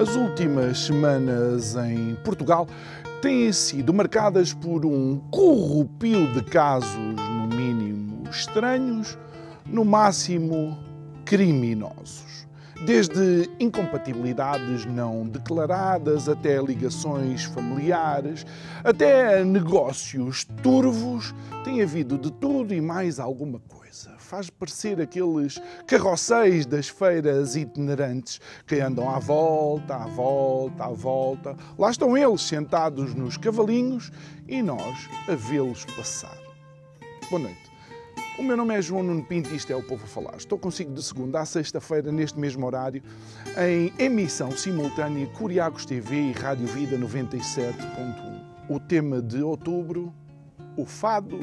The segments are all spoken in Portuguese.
As últimas semanas em Portugal têm sido marcadas por um corrupio de casos, no mínimo estranhos, no máximo criminosos. Desde incompatibilidades não declaradas, até ligações familiares, até negócios turvos, tem havido de tudo e mais alguma coisa faz parecer aqueles carroceiros das feiras itinerantes que andam à volta, à volta, à volta. Lá estão eles sentados nos cavalinhos e nós a vê-los passar. Boa noite. O meu nome é João Nuno Pinto e isto é o Povo a Falar. Estou consigo de segunda a sexta-feira, neste mesmo horário, em emissão simultânea Curiagos TV e Rádio Vida 97.1. O tema de outubro, o fado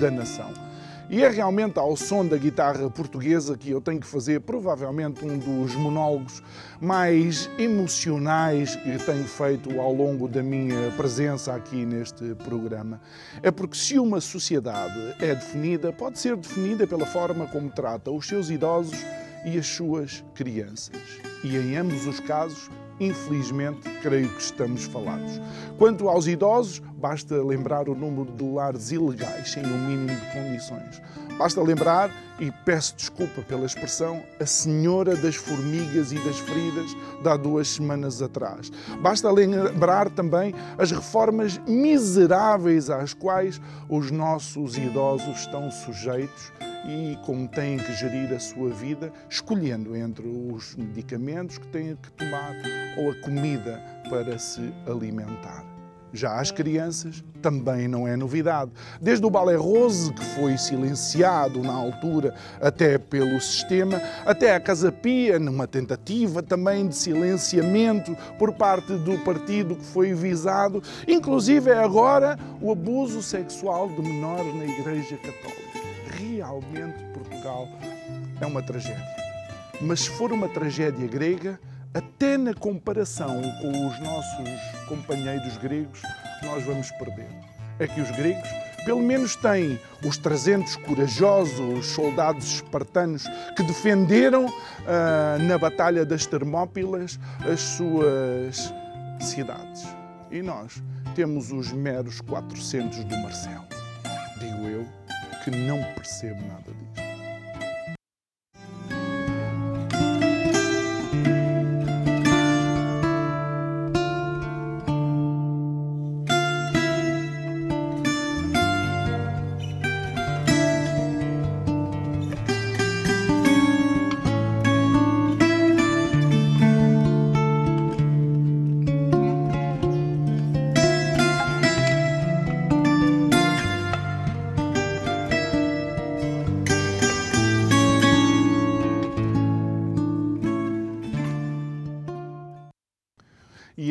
da nação. E é realmente ao som da guitarra portuguesa que eu tenho que fazer provavelmente um dos monólogos mais emocionais que tenho feito ao longo da minha presença aqui neste programa. É porque se uma sociedade é definida, pode ser definida pela forma como trata os seus idosos e as suas crianças. E em ambos os casos, infelizmente, creio que estamos falados. Quanto aos idosos, basta lembrar o número de lares ilegais sem o um mínimo de condições. Basta lembrar, e peço desculpa pela expressão, a senhora das formigas e das feridas de há duas semanas atrás. Basta lembrar também as reformas miseráveis às quais os nossos idosos estão sujeitos e como têm que gerir a sua vida, escolhendo entre os medicamentos que têm que tomar ou a comida para se alimentar. Já as crianças também não é novidade. Desde o balé rose, que foi silenciado na altura até pelo sistema, até a Casa Pia, numa tentativa também de silenciamento por parte do partido que foi visado, inclusive agora o abuso sexual de menores na Igreja Católica realmente Portugal é uma tragédia. Mas se for uma tragédia grega, até na comparação com os nossos companheiros gregos, nós vamos perder. É que os gregos, pelo menos, têm os 300 corajosos soldados espartanos que defenderam uh, na Batalha das Termópilas as suas cidades. E nós temos os meros 400 do Marcelo. Digo eu que não percebo nada disto.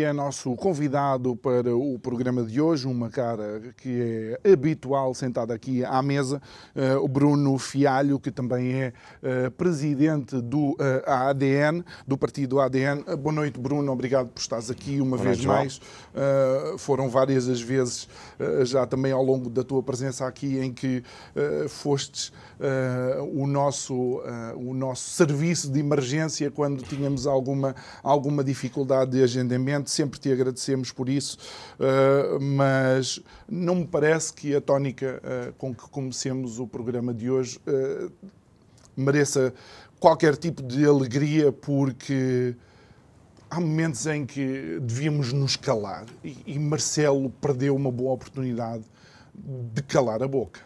É nosso convidado para o programa de hoje, uma cara que é habitual sentada aqui à mesa, uh, o Bruno Fialho, que também é uh, presidente do uh, ADN, do partido ADN. boa noite, Bruno, obrigado por estares aqui uma boa vez noite, mais. foram várias as vezes, já também ao longo da tua presença aqui, em que fostes o, nosso, o nosso serviço de emergência quando tínhamos alguma, alguma dificuldade de agendamento sempre te agradecemos por isso, uh, mas não me parece que a tónica uh, com que comecemos o programa de hoje uh, mereça qualquer tipo de alegria, porque há momentos em que devíamos nos calar e, e Marcelo perdeu uma boa oportunidade de calar a boca.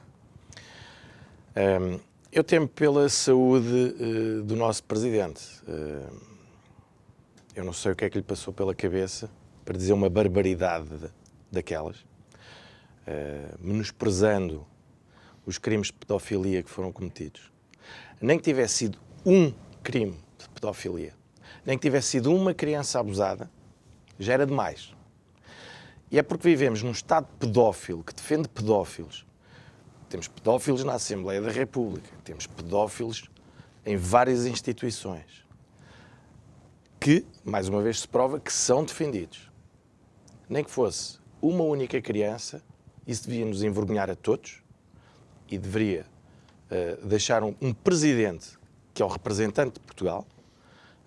Um, eu temo pela saúde uh, do nosso presidente. Uh, eu não sei o que é que lhe passou pela cabeça para dizer uma barbaridade daquelas, uh, menosprezando os crimes de pedofilia que foram cometidos. Nem que tivesse sido um crime de pedofilia, nem que tivesse sido uma criança abusada, já era demais. E é porque vivemos num Estado pedófilo que defende pedófilos. Temos pedófilos na Assembleia da República, temos pedófilos em várias instituições, que, mais uma vez, se prova que são defendidos. Nem que fosse uma única criança, isso devia nos envergonhar a todos e deveria uh, deixar um, um, presidente, que é o representante de Portugal,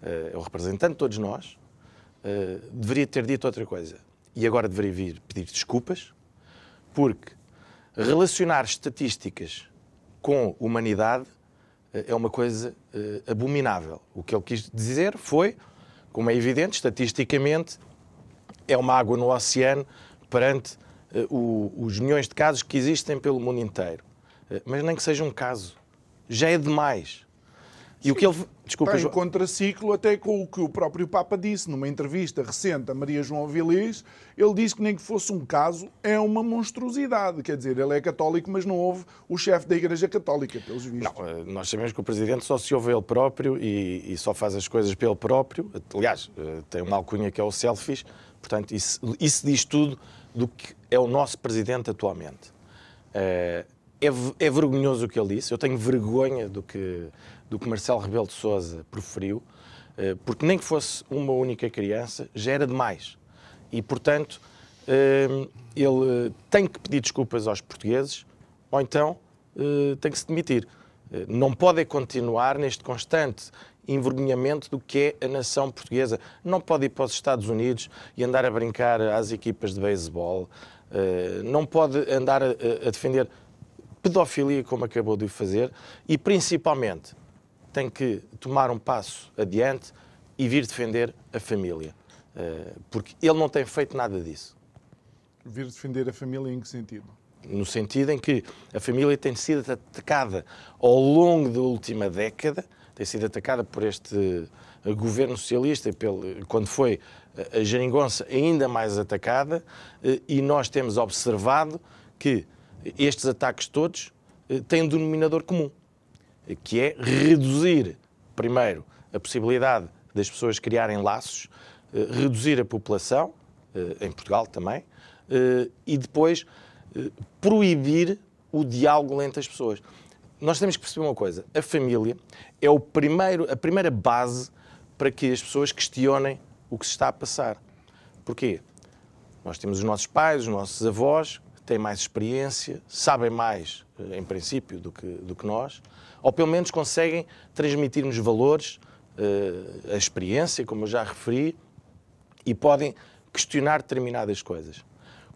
uh, é o representante de todos nós, uh, deveria ter dito outra coisa. E agora deveria vir pedir desculpas, porque relacionar estatísticas com humanidade é uma coisa abominável. O que ele quis dizer foi, como é evidente, estatisticamente, é uma água no oceano perante uh, os milhões de casos que existem pelo mundo inteiro. Uh, mas nem que seja um caso. Já é demais. E Sim, o que ele. Desculpa, está em contraciclo até com o que o próprio Papa disse numa entrevista recente a Maria João Vilis. Ele disse que nem que fosse um caso, é uma monstruosidade. Quer dizer, ele é católico, mas não houve o chefe da Igreja Católica, pelos vistos. Não, eh, nós sabemos que o Presidente só se ouve ele próprio e, e só faz as coisas pelo próprio. Aliás, tem uma alcunha que é o selfies. Portanto, isso, isso diz tudo do que é o nosso presidente atualmente. Eh, é, é, vergonhoso o que ele disse, eu tenho vergonha do que, do que Marcelo Rebelo de Sousa proferiu, eh, porque nem que fosse uma única criança, já era demais. E, portanto, eh, ele tem que pedir desculpas aos portugueses, ou então tem que se demitir. Não pode continuar neste constante envergonhamento do que é a nação portuguesa. Não pode ir para os Estados Unidos e andar a brincar às equipas de beisebol, eh, não pode andar a, defender pedofilia como acabou de fazer e, principalmente, tem que tomar um passo adiante e vir defender a família. Eh, porque ele não tem feito nada disso. Vir defender a família em que sentido? No sentido em que a família tem sido atacada ao longo da última década tem sido atacada por este eh, governo socialista, quando foi eh, a geringonça ainda mais atacada, e nós temos observado que estes ataques todos têm um denominador comum, que é reduzir, primeiro, a possibilidade das pessoas criarem laços, reduzir a população, em Portugal também, e depois proibir o diálogo entre as pessoas nós temos que perceber uma coisa: a família é o primeiro, a primeira base para que as pessoas questionem o que se está a passar. Porquê? Nós temos os nossos pais, os nossos avós, têm mais experiência, sabem mais, eh, em princípio, do que, do que nós, ou pelo menos conseguem transmitir-nos valores, eh, a experiência, como eu já referi, e podem questionar determinadas coisas.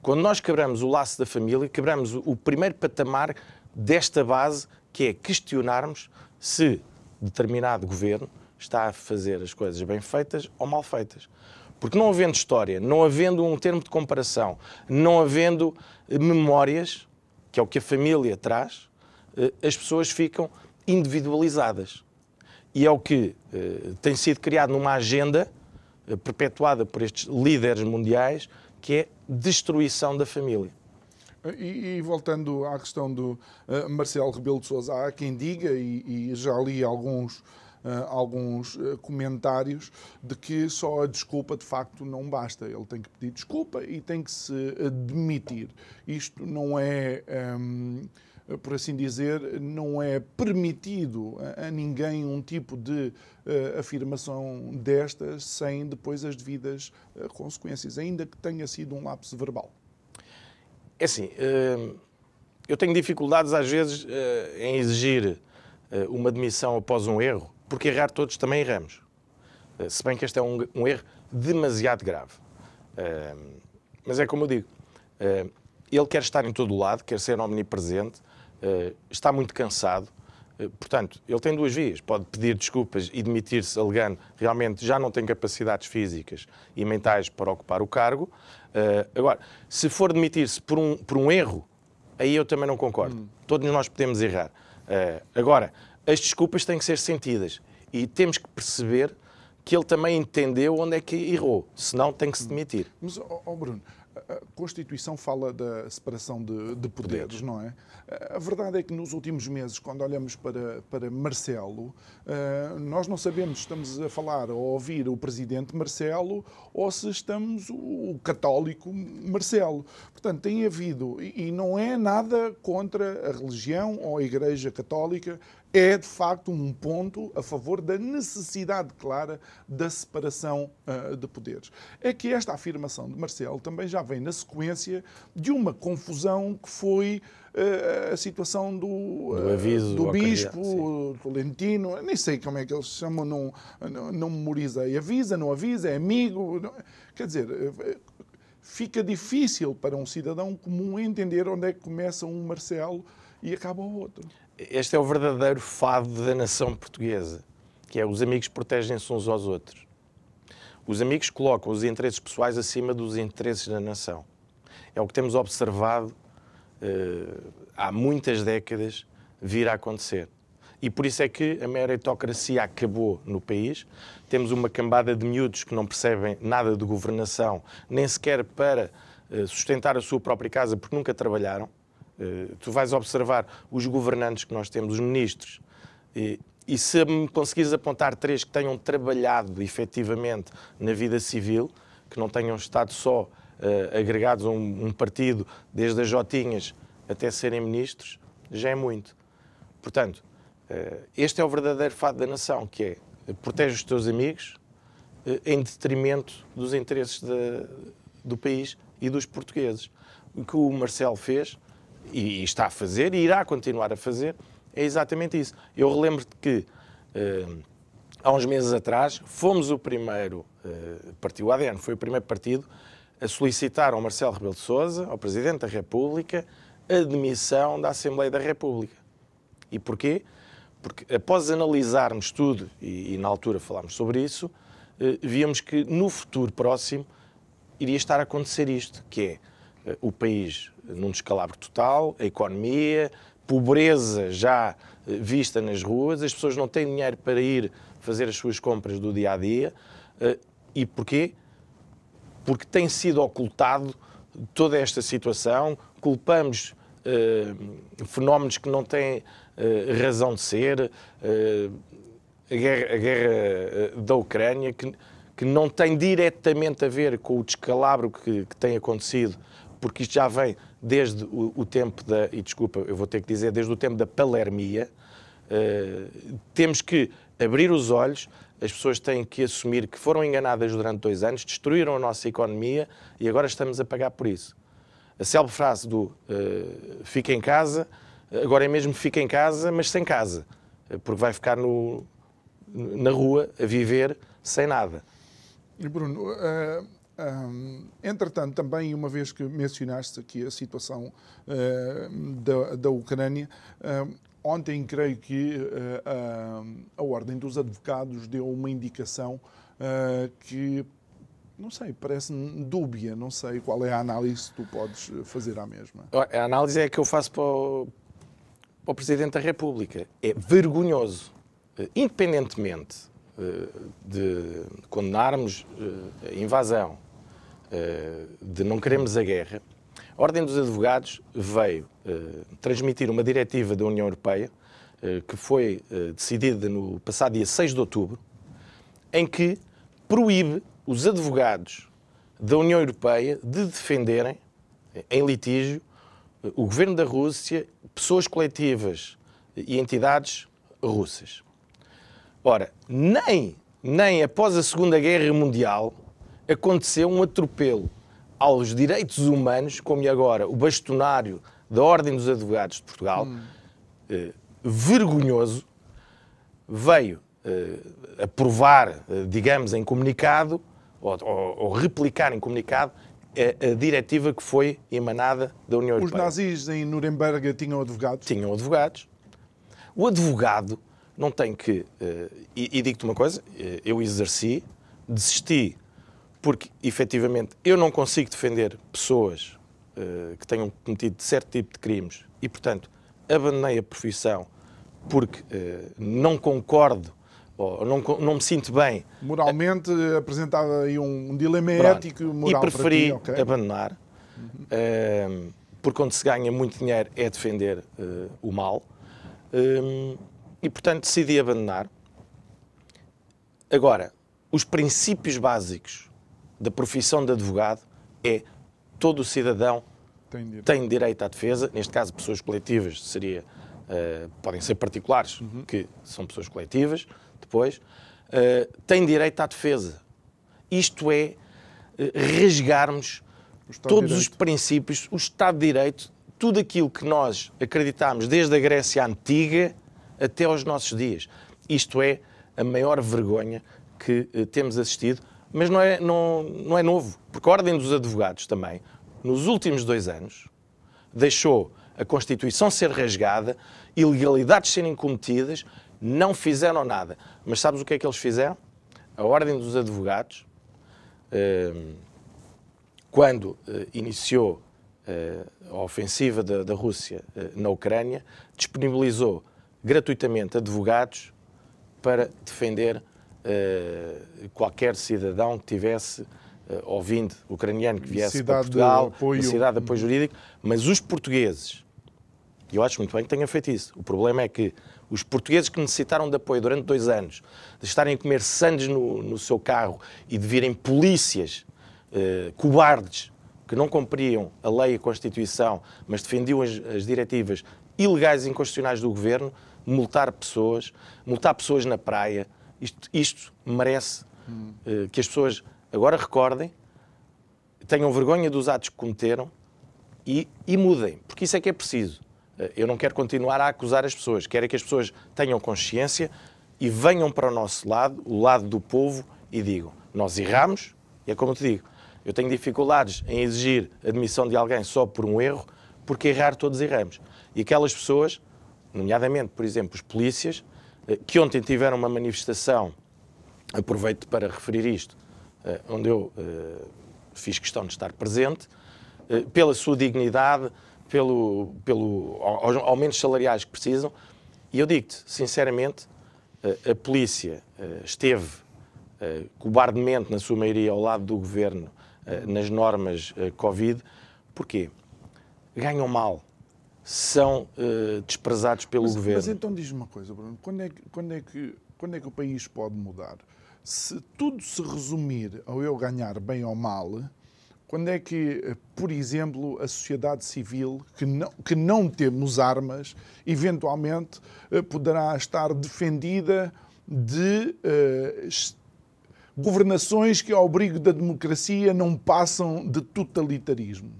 Quando nós quebramos o laço da família, quebramos o primeiro patamar desta base que é questionarmos se determinado governo está a fazer as coisas bem feitas ou mal feitas. Porque não havendo história, não havendo um termo de comparação, não havendo memórias, que é o que a família traz, eh, as pessoas ficam individualizadas. E é o que eh, tem sido criado numa agenda eh, perpetuada por estes líderes mundiais, que é destruição da família. E, e, voltando à questão do uh, Marcelo Rebelo de Sousa, há quem diga, e, e já li alguns, alguns uh, comentários, de que só a desculpa de facto não basta. Ele tem que pedir desculpa e tem que se demitir. Isto não é. Um, por assim dizer, não é permitido a, ninguém um tipo de uh, afirmação destas sem depois as devidas uh, consequências, ainda que tenha sido um lapso verbal. É assim, hum, eu tenho dificuldades às vezes eh, em exigir eh, uma demissão após um erro, porque errar todos também erramos. Eh, se bem que este é um, um erro demasiado grave. Hum, mas é como eu digo, ele quer estar em todo o lado, quer ser omnipresente, está muito cansado, Portanto, ele tem duas vias. Pode pedir desculpas e demitir-se alegando realmente já não tem capacidades físicas e mentais para ocupar o cargo, Uh, agora, se for demitir-se por um, por um erro, aí eu também não concordo. Hum. Todos nós podemos errar. Uh, agora, as desculpas têm que ser sentidas e temos que perceber que ele também entendeu onde é que errou, senão tem que se demitir. Mas, oh, Bruno, a Constituição fala da separação de, de poderes, poderes, não é? A verdade é que nos últimos meses, quando olhamos para, para Marcelo, uh, nós não sabemos se estamos a falar ou a ouvir o presidente Marcelo ou se estamos o católico Marcelo. Portanto, tem havido, e não é nada contra a religião ou a Igreja Católica, é de facto um ponto a favor da necessidade clara da separação uh, de poderes. É que esta afirmação de Marcelo também já vem na sequência de uma confusão que foi uh, a situação do, do, aviso, do bispo Tolentino, nem sei como é que eles chamam, não, não, não memorizei. Avisa, não avisa, é amigo. Não, quer dizer fica difícil para um cidadão comum entender onde é que começa um Marcelo e acaba o outro. Este é o verdadeiro fado da nação portuguesa, que é os amigos protegem-se uns aos outros. Os amigos colocam os interesses pessoais acima dos interesses da nação. É o que temos observado uh, há muitas décadas vir a acontecer. E por isso é que a meritocracia acabou no país. Temos uma cambada de miúdos que não percebem nada de governação, nem sequer para uh, sustentar a sua própria casa, porque nunca trabalharam. Eh, tu vais observar os governantes que nós temos, os ministros, e, e se me conseguires apontar três que tenham trabalhado efetivamente na vida civil, que não tenham estado só uh, agregados a um, um, partido, desde as Jotinhas até serem ministros, já é muito. Portanto, uh, este é o verdadeiro fado da nação, que é protege os teus amigos em detrimento dos interesses de, do país e dos portugueses. O que o Marcelo fez e está a fazer e irá continuar a fazer, é exatamente isso. Eu relembro que uh, há uns meses atrás fomos o primeiro uh, partido, o ADN foi o primeiro partido a solicitar ao Marcelo Rebelo de Sousa, ao Presidente da República, a demissão da Assembleia da República. E porquê? Porque após analisarmos tudo, e, e na altura falámos sobre isso, uh, víamos que no futuro próximo iria estar a acontecer isto, que é o país num descalabro total, a economia, pobreza já eh, vista nas ruas, as pessoas não têm dinheiro para ir fazer as suas compras do dia a dia. Eh, e porquê? Porque tem sido ocultado toda esta situação, culpamos uh, fenómenos que não têm razão de ser, a guerra, a guerra da Ucrânia, que, que não tem diretamente a ver com o descalabro que, que tem acontecido porque isto já vem desde o, o, tempo da, e desculpa, eu vou ter que dizer, desde o tempo da palermia, uh, temos que abrir os olhos, as pessoas têm que assumir que foram enganadas durante dois anos, destruíram a nossa economia e agora estamos a pagar por isso. A célebre frase do uh, fica em casa, agora é mesmo fica em casa, mas sem casa, porque vai ficar no, na rua a viver sem nada. E Bruno, uh um, entretanto, também, uma vez que mencionaste aqui a situação uh, da, da Ucrânia, uh, ontem creio que uh, a Ordem dos Advogados deu uma indicação que, não sei, parece-me dúbia, não sei qual é a análise que tu podes fazer à mesma. A análise é que eu faço para o, para o Presidente da República. É vergonhoso, independentemente de condenarmos a invasão, eh, de não queremos a guerra, a Ordem dos Advogados veio uh, transmitir uma diretiva da União Europeia, uh, que foi decidida no passado dia 6 de outubro, em que proíbe os advogados da União Europeia de defenderem, em litígio, o governo da Rússia, pessoas coletivas e entidades russas. Ora, nem, nem após a Segunda Guerra Mundial aconteceu um atropelo aos direitos humanos, como agora o bastonário da Ordem dos Advogados de Portugal, hum. eh, vergonhoso, veio eh, aprovar, eh, digamos, em comunicado, ou, ou, ou, replicar em comunicado, a, a, diretiva que foi emanada da União Os Europeia. Os nazis em Nuremberg tinham advogados? Tinham advogados. O advogado não tem que. Eh, e, e digo-te uma coisa, eh, eu exerci, desisti porque efetivamente eu não consigo defender pessoas uh, que tenham cometido certo tipo de crimes e, portanto, abandonei a profissão porque uh, não concordo ou não, não me sinto bem. Moralmente uh, apresentava aí um, dilema Pronto. ético moral E preferi ti, okay. abandonar Uh, porque onde se ganha muito dinheiro é defender o mal. E, portanto, decidi abandonar. Agora, os princípios básicos da profissão de advogado é todo o cidadão tem direito, tem direito à defesa, neste caso pessoas coletivas seria, uh, podem ser particulares, uhum. que são pessoas coletivas, depois, uh, tem direito à defesa. Isto é uh, rasgarmos todos os princípios, o Estado de Direito, tudo aquilo que nós acreditamos desde a Grécia Antiga até aos nossos dias. Isto é a maior vergonha que temos assistido, mas não é, não, não é novo, porque a Ordem dos Advogados também, nos últimos dois anos, deixou a Constituição ser rasgada, ilegalidades serem cometidas, não fizeram nada. Mas sabes o que é que eles fizeram? A Ordem dos Advogados, ehm, quando eh, iniciou eh, a ofensiva da, Rússia eh, na Ucrânia, disponibilizou gratuitamente advogados para defender qualquer cidadão que tivesse uh, ouvinte ucraniano que viesse para Portugal, necessidade de apoio jurídico, mas os portugueses, e eu acho muito bem que tenha feito isso, o problema é que os portugueses que necessitaram de apoio durante dois anos, de estarem a comer sandes no, no seu carro e de virem polícias uh, cobardes que não cumpriam a lei e a Constituição, mas defendiam as, as diretivas ilegais e inconstitucionais do governo, multar pessoas, multar pessoas na praia, isto, isto merece hum. uh, que as pessoas agora recordem, tenham vergonha dos atos que cometeram e, e mudem, porque isso é que é preciso. Eh, eu não quero continuar a acusar as pessoas, quero é que as pessoas tenham consciência e venham para o nosso lado, o lado do povo, e digam: nós erramos, e é como eu te digo, eu tenho dificuldades em exigir admissão de alguém só por um erro, porque errar todos erramos. E aquelas pessoas, nomeadamente, por exemplo, os polícias, que ontem tiveram uma manifestação, aproveito para referir isto, eh, onde eu eh, fiz questão de estar presente, eh, pela sua dignidade, pelo, pelo aumentos salariais que precisam. E eu digo-te, sinceramente, a polícia esteve cobardemente, na sua maioria, ao lado do governo nas normas Covid. Porquê? Ganham mal, são desprezados pelo mas, governo. Mas então diz-me uma coisa, Bruno, quando é, que, quando, é que, quando é que o país pode mudar? se tudo se resumir ao eu ganhar bem ou mal, quando é que, por exemplo, a sociedade civil, que não, que não temos armas, eventualmente eh, poderá estar defendida de uh, governações que, ao abrigo da democracia, não passam de totalitarismo?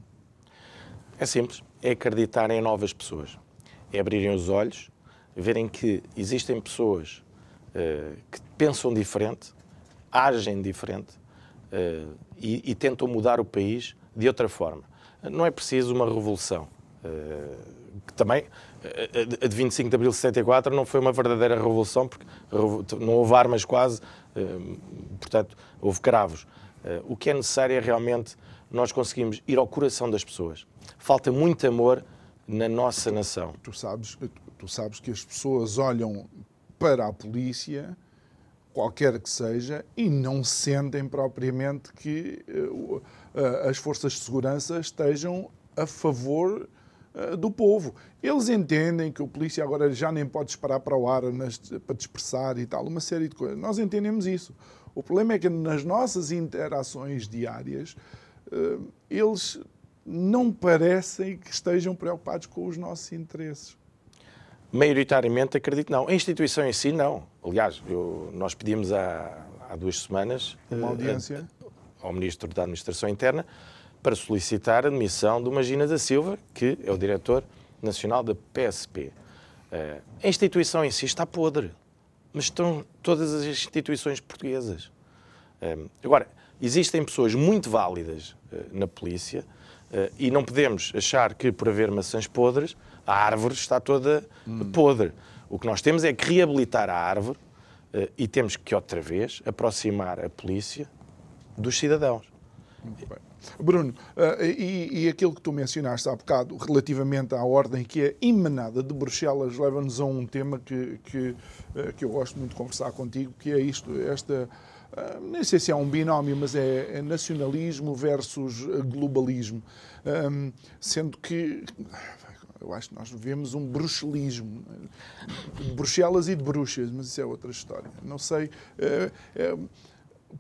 É simples. É acreditar em novas pessoas. É abrirem os olhos, verem que existem pessoas uh, que pensam diferente, agem diferente uh, e, e, tentam mudar o país de outra forma. Não é preciso uma revolução. Uh, também, a de 25 de abril de 74 não foi uma verdadeira revolução, porque não houve armas quase, portanto, houve cravos. o que é necessário é realmente nós conseguimos ir ao coração das pessoas. Falta muito amor na nossa nação. Tu sabes, tu sabes que as pessoas olham para a polícia qualquer que seja, e não sentem propriamente que uh, uh, as forças de segurança estejam a favor uh, do povo. Eles entendem que o polícia agora já nem pode disparar para o ar nas, para dispersar e tal, uma série de coisas. Nós entendemos isso. O problema é que nas nossas interações diárias, eles não parecem que estejam preocupados com os nossos interesses. Maioritariamente acredito não. A instituição em si, não. Aliás, eu, nós pedimos há, há duas semanas uma audiência a, ao Ministro da Administração Interna para solicitar a admissão de uma Gina da Silva, que é o diretor nacional da PSP. Uh, a instituição em si está podre, mas estão todas as instituições portuguesas. Uh, agora, existem pessoas muito válidas uh, na polícia e não podemos achar que, por haver maçãs podres, a árvore está toda hum. podre. O que nós temos é que reabilitar a árvore uh, e temos que, outra vez, aproximar a polícia dos cidadãos. Muito bem. Bruno, uh, e, e, aquilo que tu mencionaste há bocado, relativamente à ordem que é emanada de Bruxelas, leva-nos a um tema que, que, uh, que eu gosto muito de conversar contigo, que é isto, esta. Uh, nem sei se é um binómio, mas é, é nacionalismo versus globalismo. Um, sendo que eu acho que nós vemos um bruxelismo. De Bruxelas e de bruxas, mas isso é outra história. Não sei. Uh,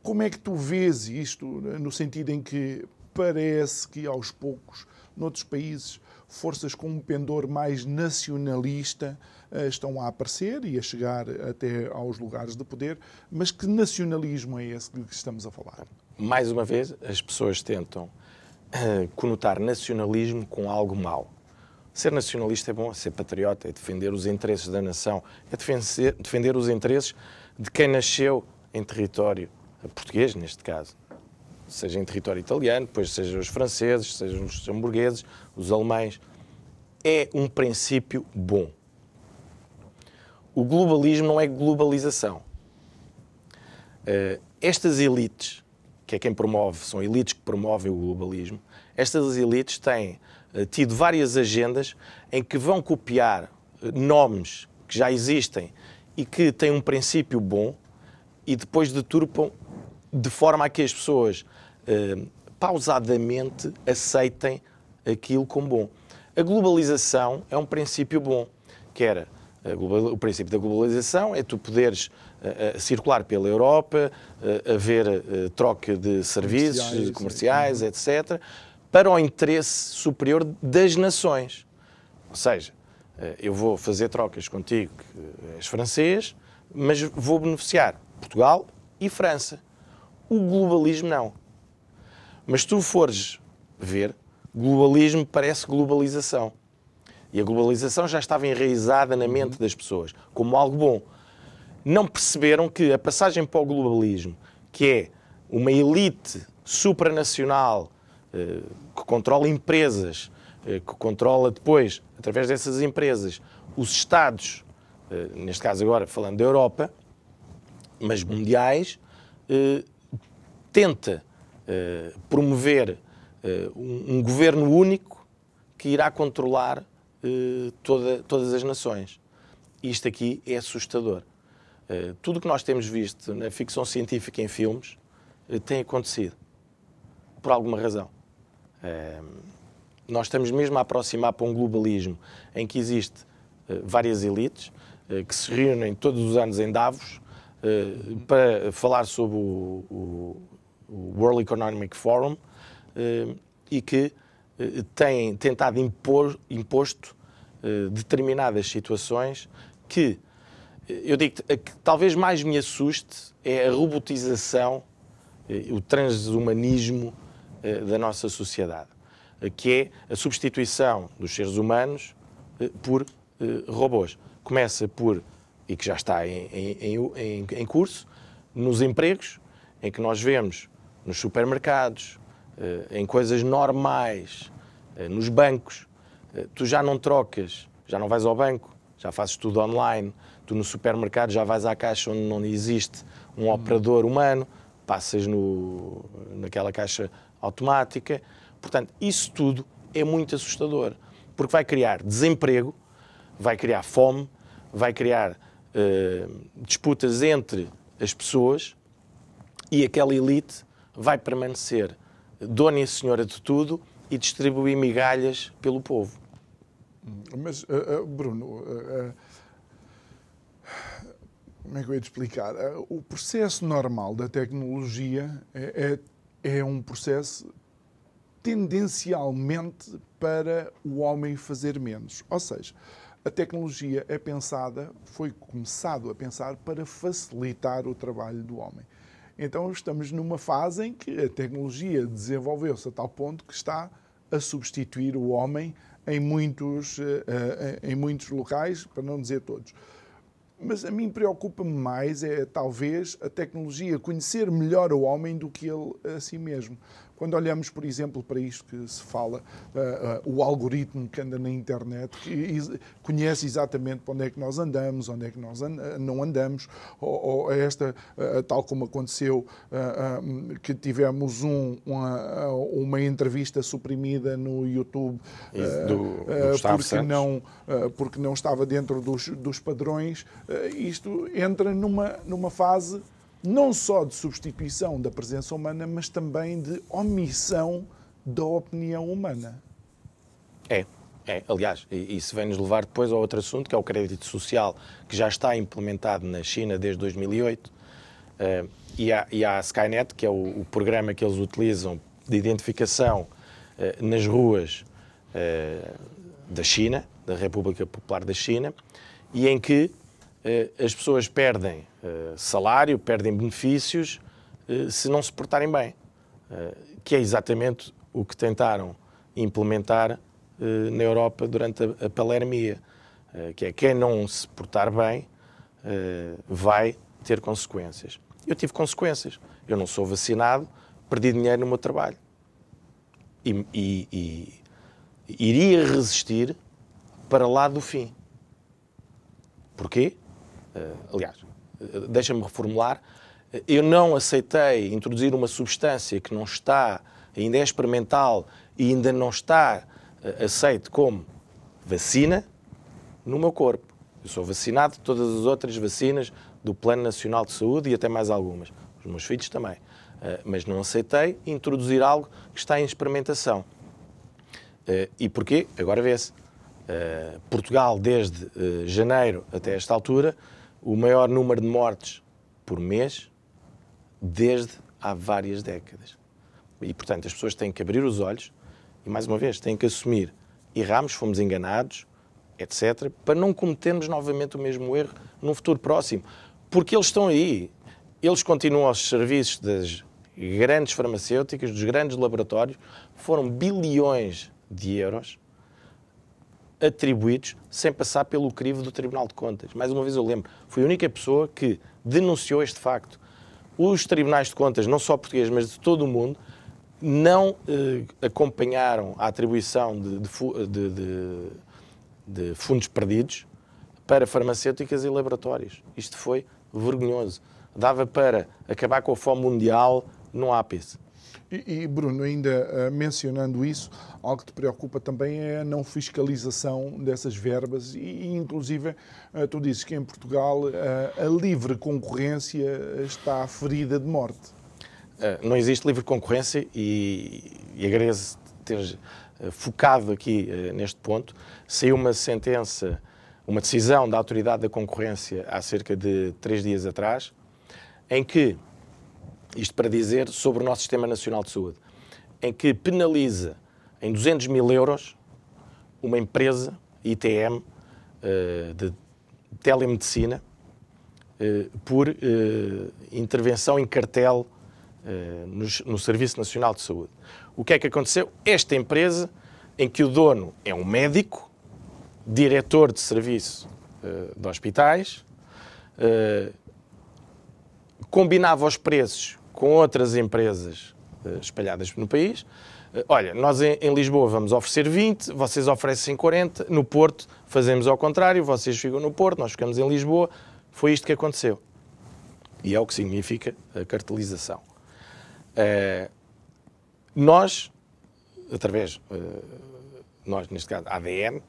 como é que tu vês isto, no sentido em que parece que aos poucos, noutros países, forças com um pendor mais nacionalista estão a aparecer e a chegar até aos lugares de poder, mas que nacionalismo é esse de que estamos a falar? Mais uma vez, as pessoas tentam uh, conotar nacionalismo com algo mau. Ser nacionalista é bom, ser patriota é defender os interesses da nação, é defender, defender os interesses de quem nasceu em território português, neste caso, seja em território italiano, depois sejam os franceses, sejam os hamburgueses, os alemães. É um princípio bom. O globalismo não é globalização. Uh, estas elites, que é quem promove, são elites que promovem o globalismo, estas elites têm uh, tido várias agendas em que vão copiar uh, nomes que já existem e que têm um princípio bom e depois deturpam de forma a que as pessoas eh, pausadamente aceitem aquilo como bom. A globalização é um princípio bom, que era o princípio da globalização é tu poderes uh, circular pela Europa, uh, haver uh, troca de serviços comerciais, comerciais uhum. etc., para o interesse superior das nações. Ou seja, eu vou fazer trocas contigo, que és francês, mas vou beneficiar Portugal e França. O globalismo não. Mas tu fores ver, globalismo parece globalização. E a globalização já estava enraizada na mente das pessoas, como algo bom. Não perceberam que a passagem para o globalismo, que é uma elite supranacional eh, que controla empresas, eh, que controla depois, através dessas empresas, os Estados, eh, neste caso agora falando da Europa, mas mundiais, tenta uh, promover uh, um, um, governo único que irá controlar uh, toda, todas as nações. Isto aqui é assustador. tudo o que nós temos visto na ficção científica em filmes tem acontecido. Por alguma razão. nós estamos mesmo a aproximar para um globalismo em que existe várias elites que se reúnem todos os anos em Davos para falar sobre o, World Economic Forum, eh, e que eh, têm tentado impor, imposto eh, determinadas situações que eu digo que, talvez mais me assuste é a robotização, o transhumanismo da nossa sociedade, que é a substituição dos seres humanos por robôs. Começa por, e que já está em, em, em, em curso, nos empregos, em que nós vemos nos supermercados, eh, em coisas normais, eh, nos bancos. Eh, tu já não trocas, já não vais ao banco, já fazes tudo online. Tu no supermercado já vais à caixa onde não existe um hum. operador humano, passas no, naquela caixa automática. Portanto, isso tudo é muito assustador, porque vai criar desemprego, vai criar fome, vai criar uh, disputas entre as pessoas e aquela elite vai permanecer dona e senhora de tudo e distribuir migalhas pelo povo. Mas, uh, uh, Bruno, uh, como é que eu ia te explicar? o processo normal da tecnologia é, é, é um processo tendencialmente para o homem fazer menos. Ou seja, a tecnologia é pensada, foi começado a pensar para facilitar o trabalho do homem. Então estamos numa fase em que a tecnologia desenvolveu-se a tal ponto que está a substituir o homem em muitos, eh, eh, em muitos locais, para não dizer todos. Mas a mim preocupa-me mais é talvez a tecnologia conhecer melhor o homem do que ele a si mesmo. Quando olhamos, por exemplo, para isto que se fala, uh, uh, o algoritmo que anda na internet, que conhece exatamente para onde é que nós andamos, onde é que nós and não andamos, ou, ou esta, uh, tal como aconteceu, que tivemos um, uma, uma, entrevista suprimida no YouTube do, do porque, não, porque não estava dentro dos, dos padrões, isto entra numa, numa fase não só de substituição da presença humana, mas também de omissão da opinião humana. É, é. Aliás, isso vem nos levar depois a outro assunto, que é o crédito social, que já está implementado na China desde 2008. Uh, eh, e, há, e há a Skynet, que é o, o, programa que eles utilizam de identificação uh, nas ruas uh, da China, da República Popular da China, e em que as pessoas perdem eh, salário, perdem benefícios eh, se não se portarem bem. Eh, que é exatamente o que tentaram implementar na Europa durante a palermia. Que é quem não se portar bem vai ter consequências. Eu tive consequências. Eu não sou vacinado, perdi dinheiro no meu trabalho. E, e, e iria resistir para lá do fim. Porquê? Uh, aliás, deixa-me reformular, eu não aceitei introduzir uma substância que não está, ainda é experimental e ainda não está eh, aceito como vacina no meu corpo. Eu sou vacinado de todas as outras vacinas do Plano Nacional de Saúde e até mais algumas. Os meus filhos também. Eh, mas não aceitei introduzir algo que está em experimentação. Eh, e porquê? Agora vê-se. Portugal, desde janeiro até esta altura, o maior número de mortes por mês desde há várias décadas. E, portanto, as pessoas têm que abrir os olhos e, mais uma vez, têm que assumir erramos, fomos enganados, etc., para não cometermos novamente o mesmo erro num futuro próximo. Porque eles estão aí. Eles continuam aos serviços das grandes farmacêuticas, dos grandes laboratórios. Foram bilhões de euros atribuídos sem passar pelo crivo do Tribunal de Contas. Mais uma vez eu lembro, fui a única pessoa que denunciou este facto. Os tribunais de contas, não só portugueses, mas de todo o mundo, não eh, acompanharam a atribuição de, de, de, de, fundos perdidos para farmacêuticas e laboratórios. Isto foi vergonhoso. Dava para acabar com a fome mundial no ápice. E, e, Bruno, ainda uh, mencionando isso, algo que te preocupa também é a não fiscalização dessas verbas e, e inclusive, uh, tu dizes que em Portugal uh, a livre concorrência está ferida de morte. não existe livre concorrência e, e agradeço ter focado aqui neste ponto. Saiu uma sentença, uma decisão da Autoridade da Concorrência há cerca de três dias atrás, em que isto para dizer sobre o nosso Sistema Nacional de Saúde, em que penaliza em 200 mil euros uma empresa, ITM, eh, de telemedicina, eh, por eh, intervenção em cartel no Serviço Nacional de Saúde. O que é que aconteceu? Esta empresa, em que o dono é um médico, diretor de serviço de hospitais, combinava os preços com outras empresas uh, espalhadas no país. Uh, olha, nós em, Lisboa vamos oferecer 20, vocês oferecem 40, no Porto fazemos ao contrário, vocês ficam no Porto, nós ficamos em Lisboa. Foi isto que aconteceu. E é o que significa a cartelização. Uh, nós, através, nós neste caso, ADN,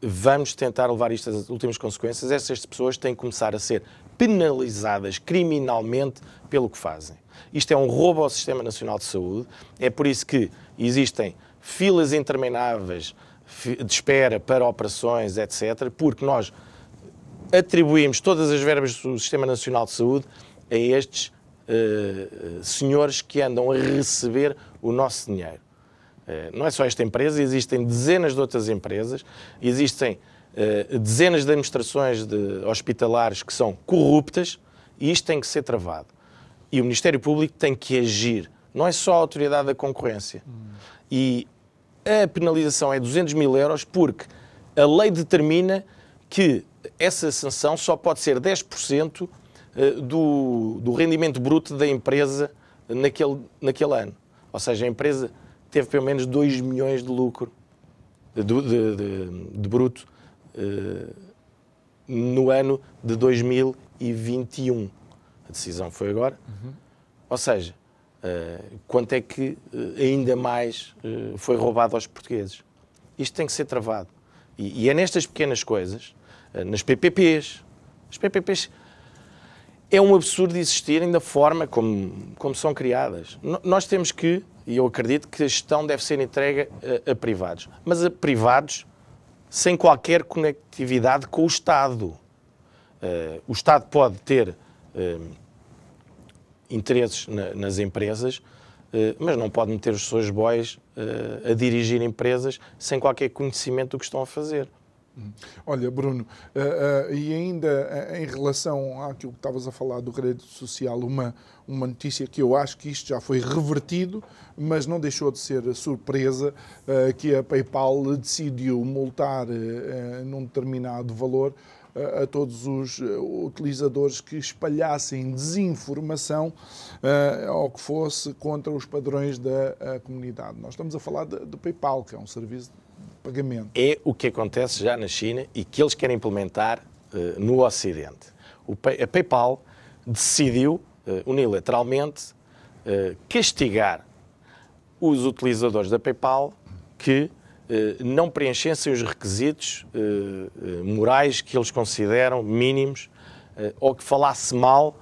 vamos tentar levar isto às últimas consequências. Essas pessoas têm que começar a ser penalizadas criminalmente pelo que fazem. Isto é um roubo ao Sistema Nacional de Saúde. É por isso que existem filas intermináveis de espera para operações, etc., porque nós atribuímos todas as verbas do Sistema Nacional de Saúde a estes uh, senhores que andam a receber o nosso dinheiro. Uh, não é só esta empresa, existem dezenas de outras empresas, existem uh, dezenas de administrações de hospitalares que são corruptas e isto tem que ser travado. E o Ministério Público tem que agir. Não é só a autoridade da concorrência. Hum. E a penalização é 200 mil euros porque a lei determina que essa sanção só pode ser 10% eh, do, do rendimento bruto da empresa naquele, naquele ano. Ou seja, a empresa teve pelo menos 2 milhões de lucro, de, de, de, de bruto, uh, no ano de 2021. Decisão foi agora. Uhum. Ou seja, uh, quanto é que uh, ainda mais foi roubado aos portugueses? Isto tem que ser travado. E, e é nestas pequenas coisas, nas PPPs, as PPPs é um absurdo existirem da forma como, como são criadas. nós temos que, e eu acredito que a gestão deve ser entregue a, a privados, mas a privados sem qualquer conectividade com o Estado. Uh, o Estado pode ter uh, interesses na, nas empresas, uh, mas não pode meter os seus boys a dirigir empresas sem qualquer conhecimento do que estão a fazer. Olha, Bruno, uh, uh, e ainda uh, em relação àquilo que estavas a falar do crédito social, uma, uma notícia que eu acho que isto já foi revertido, mas não deixou de ser surpresa, que a PayPal decidiu multar num determinado valor a todos os utilizadores que espalhassem desinformação ou que fosse contra os padrões da comunidade. Nós estamos a falar do PayPal, que é um serviço pagamento. É o que acontece já na China e que eles querem implementar no Ocidente. A PayPal decidiu unilateralmente castigar os utilizadores da PayPal que não preenchessem os requisitos morais que eles consideram mínimos ou que falasse mal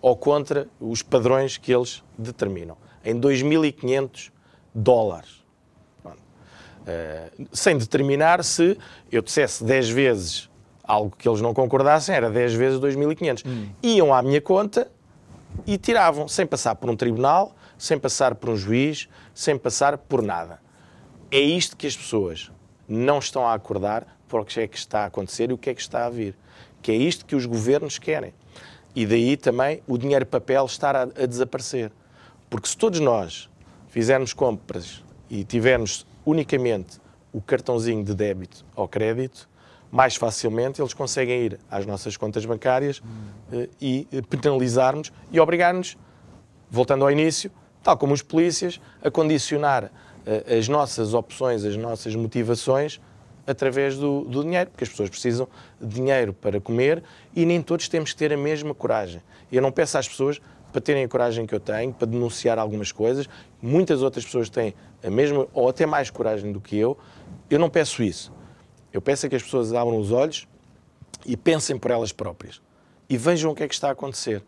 ou contra os padrões que eles determinam. Em 2.500 dólares. Sem determinar se eu dissesse 10 vezes algo que eles não concordassem, era 10 vezes 2.500. Hum. Iam à minha conta e tiravam, sem passar por um tribunal, sem passar por um juiz, sem passar por nada. É isto que as pessoas não estão a acordar para o que é que está a acontecer e o que é que está a vir. Que é isto que os governos querem. E daí também o dinheiro papel estar a, a desaparecer. Porque se todos nós fizermos compras e tivermos unicamente o cartãozinho de débito ou crédito, mais facilmente eles conseguem ir às nossas contas bancárias hum. e penalizar-nos e obrigar-nos, voltando ao início, tal como os polícias, a condicionar as nossas opções, as nossas motivações através do, do, dinheiro, porque as pessoas precisam de dinheiro para comer e nem todos temos que ter a mesma coragem. Eu não peço às pessoas para terem a coragem que eu tenho, para denunciar algumas coisas. Muitas outras pessoas têm a mesma ou até mais coragem do que eu. Eu não peço isso. Eu peço é que as pessoas abram os olhos e pensem por elas próprias e vejam o que é que está a acontecer.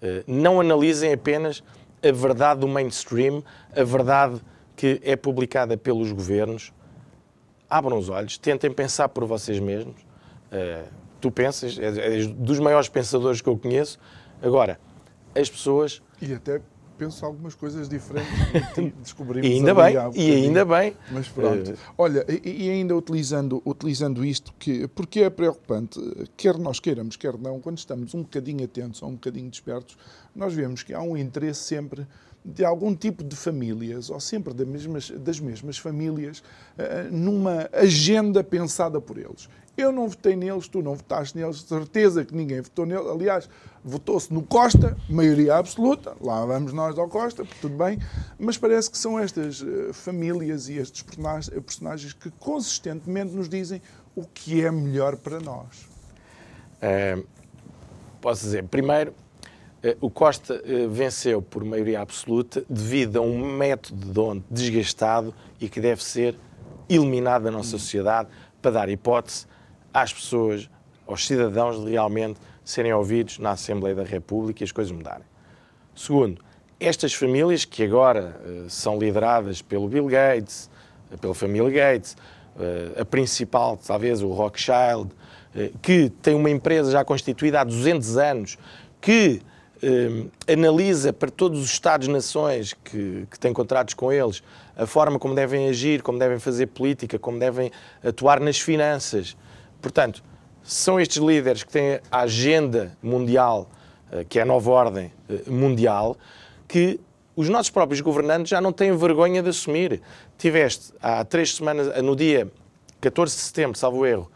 Eh, não analisem apenas a verdade do mainstream, a verdade que é publicada pelos governos. Abram os olhos, tentem pensar por vocês mesmos. Eh, tu pensas, és dos maiores pensadores que eu conheço. Agora, as pessoas. E até penso algumas coisas diferentes que descobrimos. e ainda bem, e ainda bem. Mas pronto. Uh... Olha, e, e, ainda utilizando, utilizando isto, que, porque é preocupante, quer nós queiramos, quer não, quando estamos um bocadinho atentos ou um bocadinho despertos, nós vemos que há um interesse sempre de algum tipo de famílias, ou sempre das mesmas, das mesmas famílias, uh, numa agenda pensada por eles. Eu não votei neles, tu não votaste neles, certeza que ninguém votou neles. Aliás, votou-se no Costa, maioria absoluta, lá vamos nós ao Costa, tudo bem, mas parece que são estas uh, famílias e estes personagens que consistentemente nos dizem o que é melhor para nós. É, posso dizer, primeiro, eh, o Costa eh, venceu por maioria absoluta devido a um método de onde desgastado e que deve ser eliminado da nossa sociedade para dar hipótese às pessoas, aos cidadãos, de realmente serem ouvidos na Assembleia da República e as coisas mudarem. Segundo, estas famílias que agora uh, são lideradas pelo Bill Gates, pela família Gates, a principal, talvez, o Rothschild, que tem uma empresa já constituída há 200 anos, que analisa para todos os Estados-nações que, que têm contratos com eles a forma como devem agir, como devem fazer política, como devem atuar nas finanças, Portanto, são estes líderes que têm a agenda mundial, eh, que é a nova ordem eh, mundial, que os nossos próprios governantes já não têm vergonha de assumir. Tiveste há três semanas, no dia 14 de setembro, salvo erro,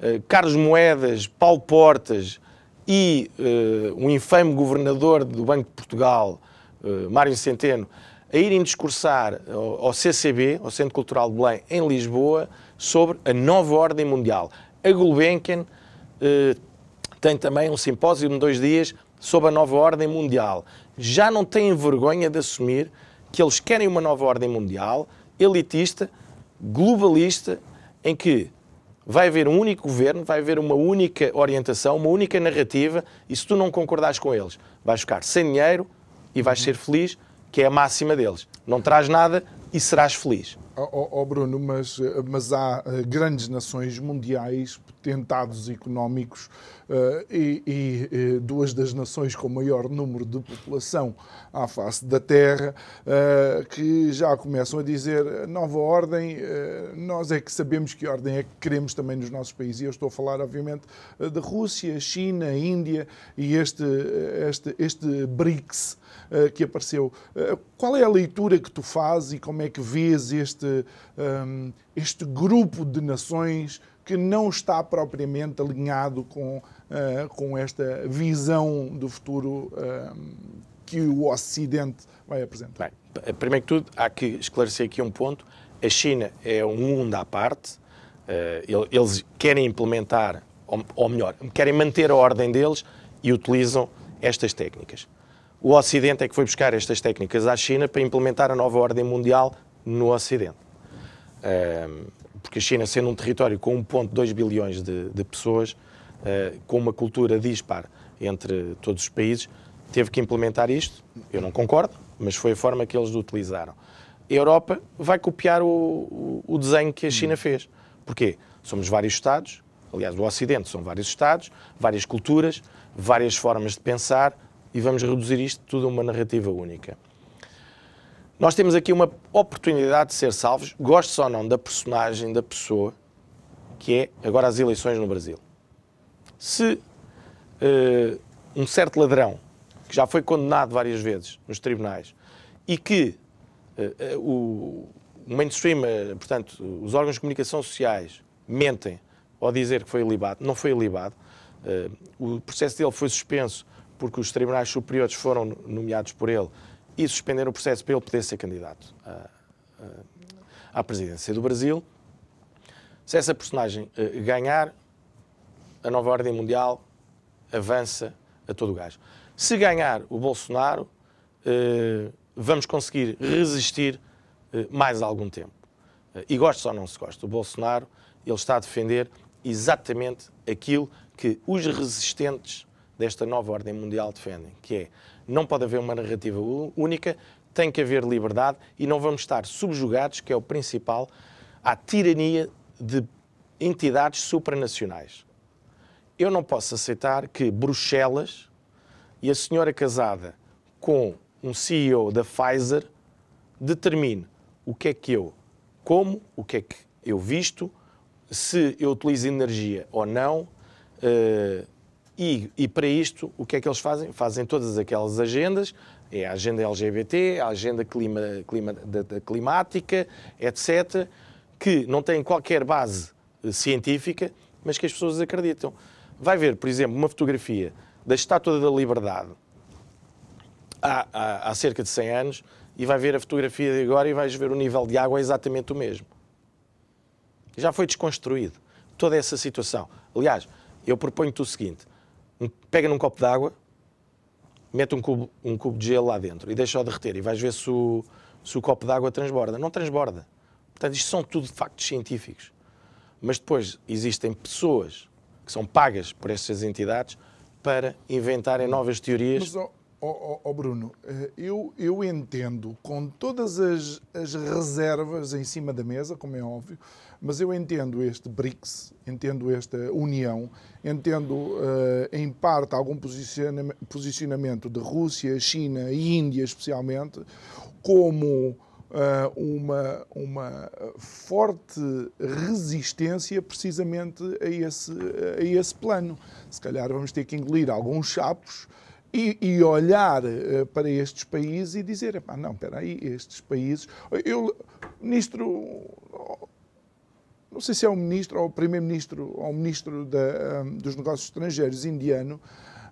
eh, Carlos Moedas, Paulo Portas e uh, um infame governador do Banco de Portugal, uh, Mário Centeno, a irem discursar ao CCB, ao Centro Cultural de Belém, em Lisboa, sobre a nova ordem mundial. A Gulbenkian eh, tem também um simpósio de dois dias sobre a nova ordem mundial. Já não têm vergonha de assumir que eles querem uma nova ordem mundial, elitista, globalista, em que vai haver um único governo, vai haver uma única orientação, uma única narrativa, e se tu não concordares com eles, vais ficar sem dinheiro e vais ser feliz, que é a máxima deles. Não traz nada e serás feliz. Oh, oh, Bruno, mas, mas há uh, grandes nações mundiais, potentados económicos uh, e, e, duas das nações com maior número de população à face da Terra uh, que já começam a dizer nova ordem, nós é que sabemos que ordem é que queremos também nos nossos países. E eu estou a falar, obviamente, da Rússia, China, Índia e este, este, este BRICS eh, que apareceu. Eh, qual é a leitura que tu fazes e como é que vês este, um, ehm, este grupo de nações que não está propriamente alinhado com, uh, com esta visão do futuro ehm, que o Ocidente vai apresentar? Bem, primeiro que tudo, há que esclarecer aqui um ponto. A China é um mundo à parte. Uh, eles querem implementar, ou melhor, querem manter a ordem deles e utilizam estas técnicas. O Ocidente é que foi buscar estas técnicas à China para implementar a nova ordem mundial no Ocidente. Porque a China, sendo um território com 1,2 bilhões de, de pessoas, ah, com uma cultura dispar entre todos os países, teve que implementar isto. Eu não concordo, mas foi a forma que eles utilizaram. A Europa vai copiar o, o desenho que a China fez. Porquê? Somos vários Estados, aliás, o Ocidente são vários Estados, várias culturas, várias formas de pensar, e vamos reduzir isto tudo a uma narrativa única. Nós temos aqui uma oportunidade de ser salvos, gosto ou não da personagem, da pessoa, que é agora as eleições no Brasil. Se uh, um certo ladrão, que já foi condenado várias vezes nos tribunais, e que uh, uh, o mainstream, portanto, os órgãos de comunicação sociais mentem ao dizer que foi ilibado, não foi ilibado, o processo dele foi suspenso porque os tribunais superiores foram nomeados por ele e suspenderam o processo para ele poder ser candidato à, presidência do Brasil. Se essa personagem uh, ganhar, a nova ordem mundial avança a todo o. Se ganhar o Bolsonaro, uh, vamos conseguir resistir uh, mais algum tempo. e gosta ou não se gosta, o Bolsonaro ele está a defender exatamente aquilo que os resistentes desta nova ordem mundial defendem, que é não pode haver uma narrativa única, tem que haver liberdade e não vamos estar subjugados, que é o principal, à tirania de entidades supranacionais. Eu não posso aceitar que Bruxelas e a senhora casada com um CEO da Pfizer determine o que é que eu como, o que é que eu visto, se eu utilizo energia ou não, uh, e, e, para isto, o que é que eles fazem? Fazem todas aquelas agendas, é a agenda LGBT, a agenda clima, clima, da, da climática, etc., que não têm qualquer base eh, científica, mas que as pessoas acreditam. Vai ver, por exemplo, uma fotografia da Estátua da Liberdade há, há, há cerca de 100 anos e vai ver a fotografia de agora e vais ver o nível de água é exatamente o mesmo. Já foi desconstruído toda essa situação. Aliás, eu proponho-te o seguinte: pega num copo de água, mete um cubo, um cubo de gelo lá dentro e deixa-o derreter e vais ver se o, se o copo de água transborda. Não transborda. Portanto, isto são tudo factos científicos. Mas depois existem pessoas que são pagas por estas entidades para inventarem novas teorias. Mas, oh, oh, oh Bruno, eh, eu, eu entendo com todas as, as reservas em cima da mesa, como é óbvio, mas eu entendo este BRICS, entendo esta união, entendo uh, em parte algum posicionamento de Rússia, China e Índia especialmente, como uh, uma, uma forte resistência precisamente a esse, a esse plano. Se calhar vamos ter que engolir alguns chapos e, e, olhar uh, para estes países e dizer, não, espera aí, estes países... Eu, ministro, não sei se é o ministro ou o primeiro-ministro ou o ministro dos negócios estrangeiros indiano,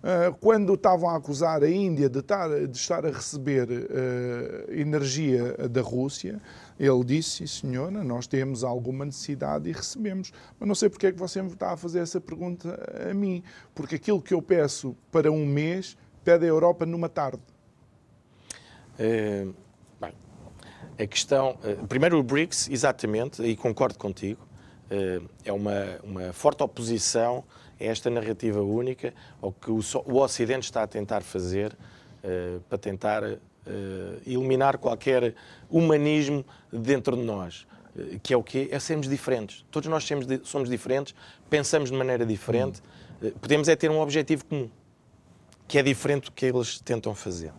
Uh, quando estavam a acusar a Índia de estar, de estar a receber uh, energia da Rússia, ele disse, senhora, nós temos alguma necessidade e recebemos. Mas não sei porque é que você me está a fazer essa pergunta a mim. Porque aquilo que eu peço para um mês, pede a Europa numa tarde. É, bem, a questão... Primeiro o BRICS, exatamente, e concordo contigo, é uma, uma forte oposição a esta narrativa única, ao que o, o Ocidente está a tentar fazer uh, para tentar uh, eliminar qualquer humanismo dentro de nós. Que é o quê? É sermos diferentes. Todos nós somos, somos diferentes, pensamos de maneira diferente, podemos é ter um objetivo comum, que é diferente do que eles tentam fazer.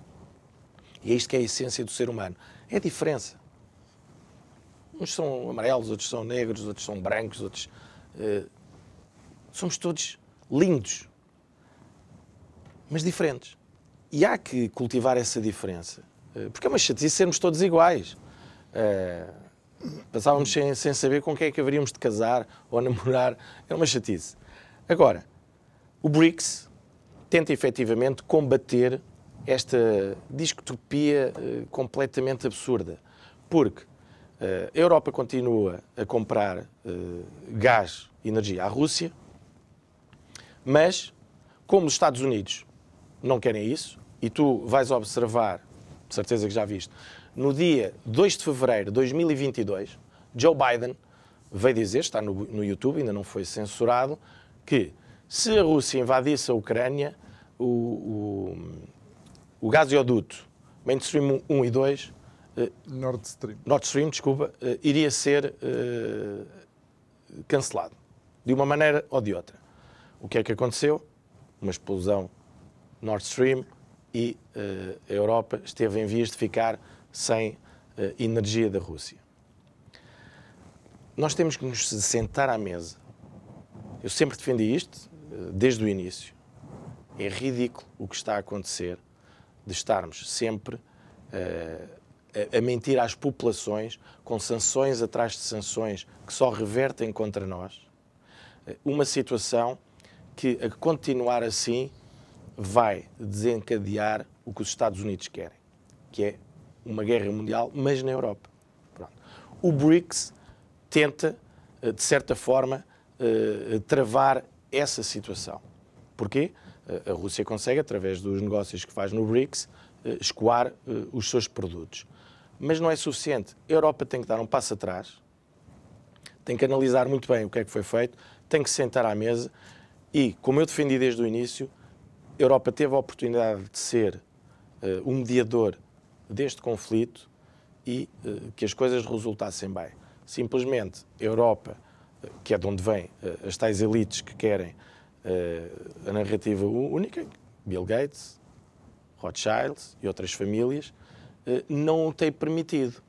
E é isto que é a essência do ser humano. É a diferença. Uns são amarelos, outros são negros, outros são brancos, outros. Uh, somos todos lindos, mas diferentes. E há que cultivar essa diferença. Uh, porque é uma chatice sermos todos iguais. Uh, passávamos sem, sem saber com quem é que haveríamos de casar ou namorar. É uma chatice. Agora, o BRICS tenta efetivamente combater esta distopia completamente absurda. Porque a Europa continua a comprar uh, gás e energia à Rússia, mas, como os Estados Unidos não querem isso, e tu vais observar, de certeza que já viste, no dia 2 de fevereiro de 2022, Joe Biden veio dizer, está no, no YouTube, ainda não foi censurado, que se a Rússia invadisse a Ucrânia, o, o, o gasoduto Mainstream 1 e 2 Nord Stream. Nord Stream, desculpa, uh, iria ser uh, cancelado, de uma maneira ou de outra. O que é que aconteceu? Uma explosão Nord Stream e uh, a Europa esteve em vias de ficar sem energia da Rússia. Nós temos que nos sentar à mesa. Eu sempre defendi isto, desde o início. É ridículo o que está a acontecer de estarmos sempre a, mentir às populações com sanções atrás de sanções que só revertem contra nós. Uma situação que, a continuar assim, vai desencadear o que os Estados Unidos querem, que é uma guerra mundial, mas na Europa. Pronto. O BRICS tenta, eh, de certa forma, eh, travar essa situação. Porquê? A Rússia consegue, através dos negócios que faz no BRICS, eh, escoar os seus produtos mas não é suficiente. A Europa tem que dar um passo atrás, tem que analisar muito bem o que é que foi feito, tem que sentar à mesa e, como eu defendi desde o início, a Europa teve a oportunidade de ser uh, um mediador deste conflito e uh, que as coisas resultassem bem. Simplesmente a Europa, uh, que é de onde vêm as tais elites que querem a narrativa única, Bill Gates, Rothschild e outras famílias, eh, não o tem permitido.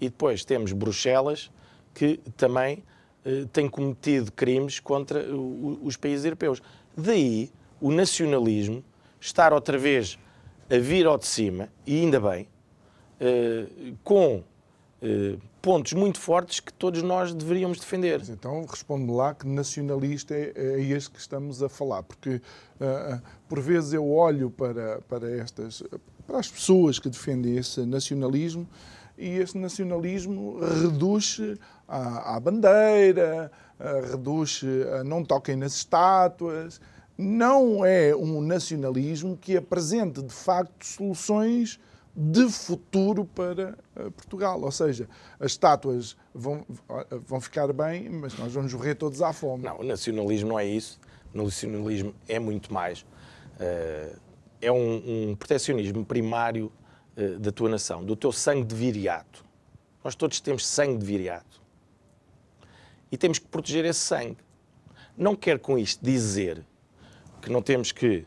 E depois temos Bruxelas, que também eh, tem cometido crimes contra os países europeus. Daí o nacionalismo estar outra vez a vir ao de cima, e ainda bem, eh, com pontos muito fortes que todos nós deveríamos defender. Então responde lá que nacionalista é, é este que estamos a falar, porque por vezes eu olho para, para estas para as pessoas que defendem esse nacionalismo e esse nacionalismo reduz à, à bandeira, reduz a não toquem nas estátuas. Não é um nacionalismo que apresente de facto soluções de futuro para eh, Portugal. Ou seja, as estátuas vão, vão ficar bem, mas nós vamos morrer todos à fome. Não, o nacionalismo não é isso. O nacionalismo é muito mais. Uh é um, um protecionismo primário uh, da tua nação, do teu sangue de viriato. Nós todos temos sangue de viriato. E temos que proteger esse sangue. Não quero com isto dizer que não temos que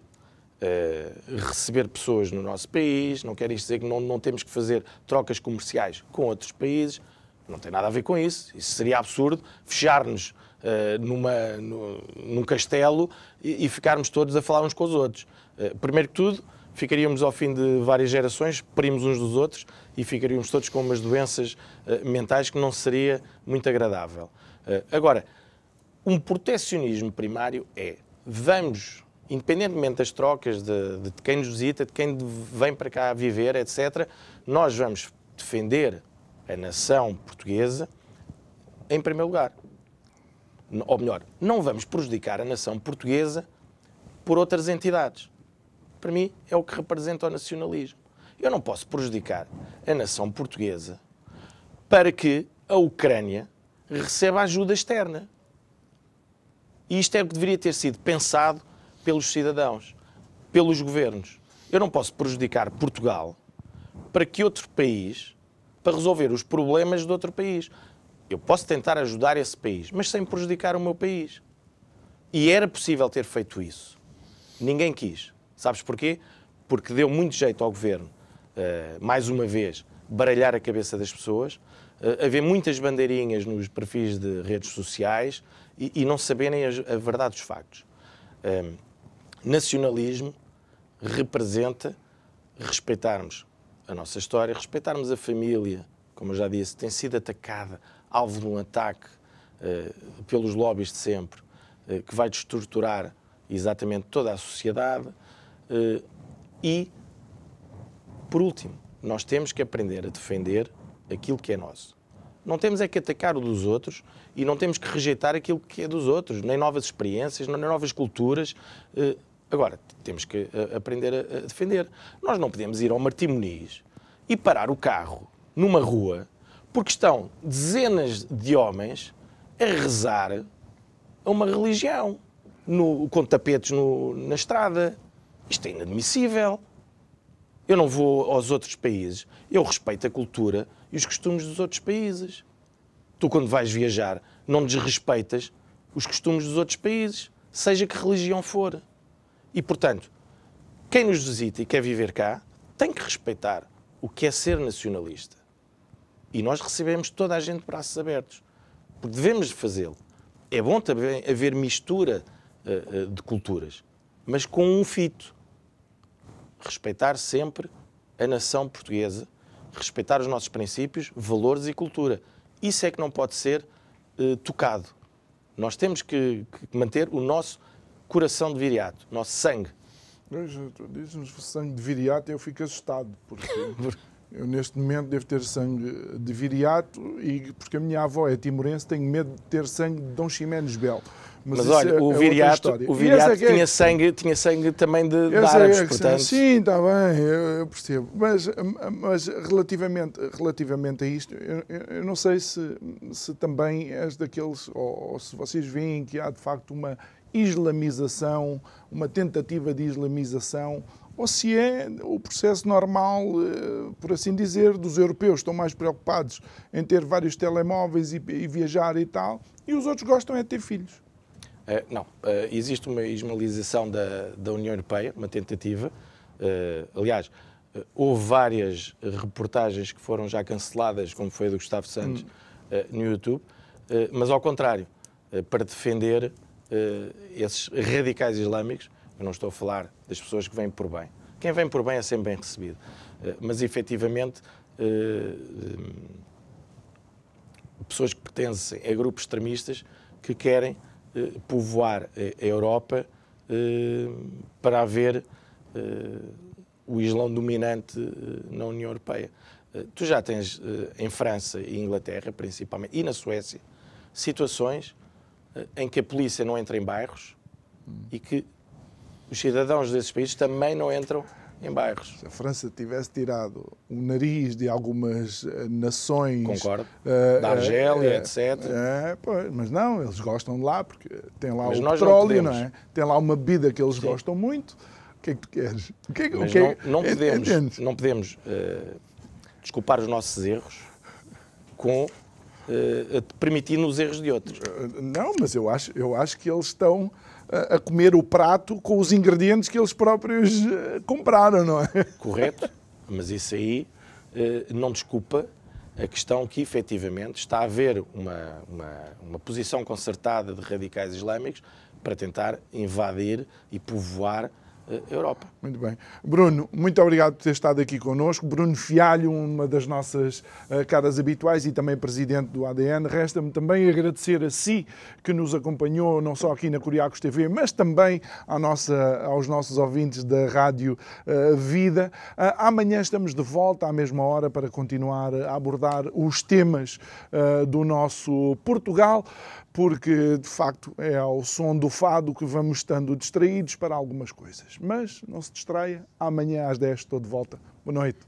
uh, receber pessoas no nosso país, não quero isto dizer que não, não temos que fazer trocas comerciais com outros países. Não tem nada a ver com isso. Isso seria absurdo fechar-nos uh, numa, no, num castelo e, e ficarmos todos a falar uns com os outros. Eh, primeiro que tudo, ficaríamos ao fim de várias gerações, primos uns dos outros e ficaríamos todos com umas doenças uh, mentais que não seria muito agradável. Uh, agora, um protecionismo primário é vamos independentemente das trocas, de, de quem nos visita, de quem vem para cá viver, etc., nós vamos defender a nação portuguesa em primeiro lugar. Ou melhor, não vamos prejudicar a nação portuguesa por outras entidades. Para mim, é o que representa o nacionalismo. Eu não posso prejudicar a nação portuguesa para que a Ucrânia receba ajuda externa. E isto é o que deveria ter sido pensado pelos cidadãos, pelos governos. Eu não posso prejudicar Portugal para que outro país, para resolver os problemas de outro país. Eu posso tentar ajudar esse país, mas sem prejudicar o meu país. E era possível ter feito isso. Ninguém quis. Sabes porquê? Porque deu muito jeito ao governo, uh, mais uma vez, baralhar a cabeça das pessoas, uh, haver muitas bandeirinhas nos perfis de redes sociais e, e não saberem a, a, verdade dos factos. Uh, nacionalismo representa respeitarmos a nossa história, respeitarmos a família, como eu já disse, tem sido atacada, alvo de um ataque uh, pelos lobbies de sempre, uh, que vai destruturar exatamente toda a sociedade. Uh, e, por último, nós temos que aprender a defender aquilo que é nosso. Não temos é que atacar o dos outros e não temos que rejeitar aquilo que é dos outros, nem novas experiências, nem novas culturas. Agora, temos que eh, aprender a defender. Nós não podemos ir ao Martim Muniz e parar o carro numa rua porque estão dezenas de homens a rezar a uma religião no, com tapetes no, na estrada. Isto é inadmissível. Eu não vou aos outros países. Eu respeito a cultura e os costumes dos outros países. Tu, quando vais viajar, não desrespeitas os costumes dos outros países, seja que religião for. E, portanto, quem nos visita e quer viver cá tem que respeitar o que é ser nacionalista. E nós recebemos toda a gente de braços abertos, porque devemos fazê-lo. É bom também haver mistura uh, uh, de culturas, mas com um fito. Respeitar sempre a nação portuguesa, respeitar os nossos princípios, valores e cultura. Isso é que não pode ser uh, tocado. Nós temos que, que manter o nosso coração de viriato, nosso sangue. Diz-nos sangue de viriato eu fico assustado, porque eu neste momento devo ter sangue de viriato e porque a minha avó é timorense, tenho medo de ter sangue de Dom Ximenes Belo. Mas, Mas olha, é, o, é viriato, o viriato é tinha, é... sangue, tinha sangue também de, de árabes, é portanto... Sim, está bem, eu, eu, percebo. Mas, mas relativamente, relativamente a isto, eu, eu não sei se, se também és daqueles, ou, ou se vocês veem que há de facto uma islamização, uma tentativa de islamização, ou se é o processo normal, eh, por assim dizer, dos europeus estão mais preocupados em ter vários telemóveis e, viajar e tal, e os outros gostam é de ter filhos. Uh, não, uh, existe uma islamização da, da União Europeia, uma tentativa. Uh, aliás, houve várias reportagens que foram já canceladas, como foi a do Gustavo Santos, hum. no YouTube, mas ao contrário, para defender esses radicais islâmicos, eu não estou a falar das pessoas que vêm por bem. Quem vem por bem é sempre bem recebido. Uh, mas efetivamente, uh, pessoas que pertencem a grupos extremistas que querem povoar a Europa para haver o Islão dominante na União Europeia. Tu já tens em França e Inglaterra, principalmente, e na Suécia, situações em que a polícia não entra em bairros e que os cidadãos desses países também não entram em bairros. Se a França tivesse tirado o nariz de algumas eh, nações. Concordo. Uh, da Argélia, uh, etc. Uh, pois, mas não, eles gostam de lá, porque tem lá mas o petróleo, não, não, é? Tem lá uma bebida que eles Sim. gostam muito. O que é que tu queres? O que é, mas o que é, não, não podemos, não podemos desculpar os nossos erros com permitindo os erros de outros. Eh, não, mas eu acho, eu acho que eles estão a comer o prato com os ingredientes que eles próprios eh, compraram, não é? Correto, mas isso aí não desculpa a questão que efetivamente está a haver uma, uma, uma posição concertada de radicais islâmicos para tentar invadir e povoar Europa. Muito bem. Bruno, muito obrigado por ter estado aqui connosco. Bruno Fialho, uma das nossas uh, caras habituais e também presidente do ADN. Resta-me também agradecer a si que nos acompanhou, não só aqui na Curiacos TV, mas também nossa, aos nossos ouvintes da Rádio uh, Vida. Amanhã estamos de volta à mesma hora para continuar a abordar os temas do nosso Portugal porque de facto é ao som do fado que vamos estando distraídos para algumas coisas. Mas não se distraia, amanhã às 10 estou de volta. Boa noite.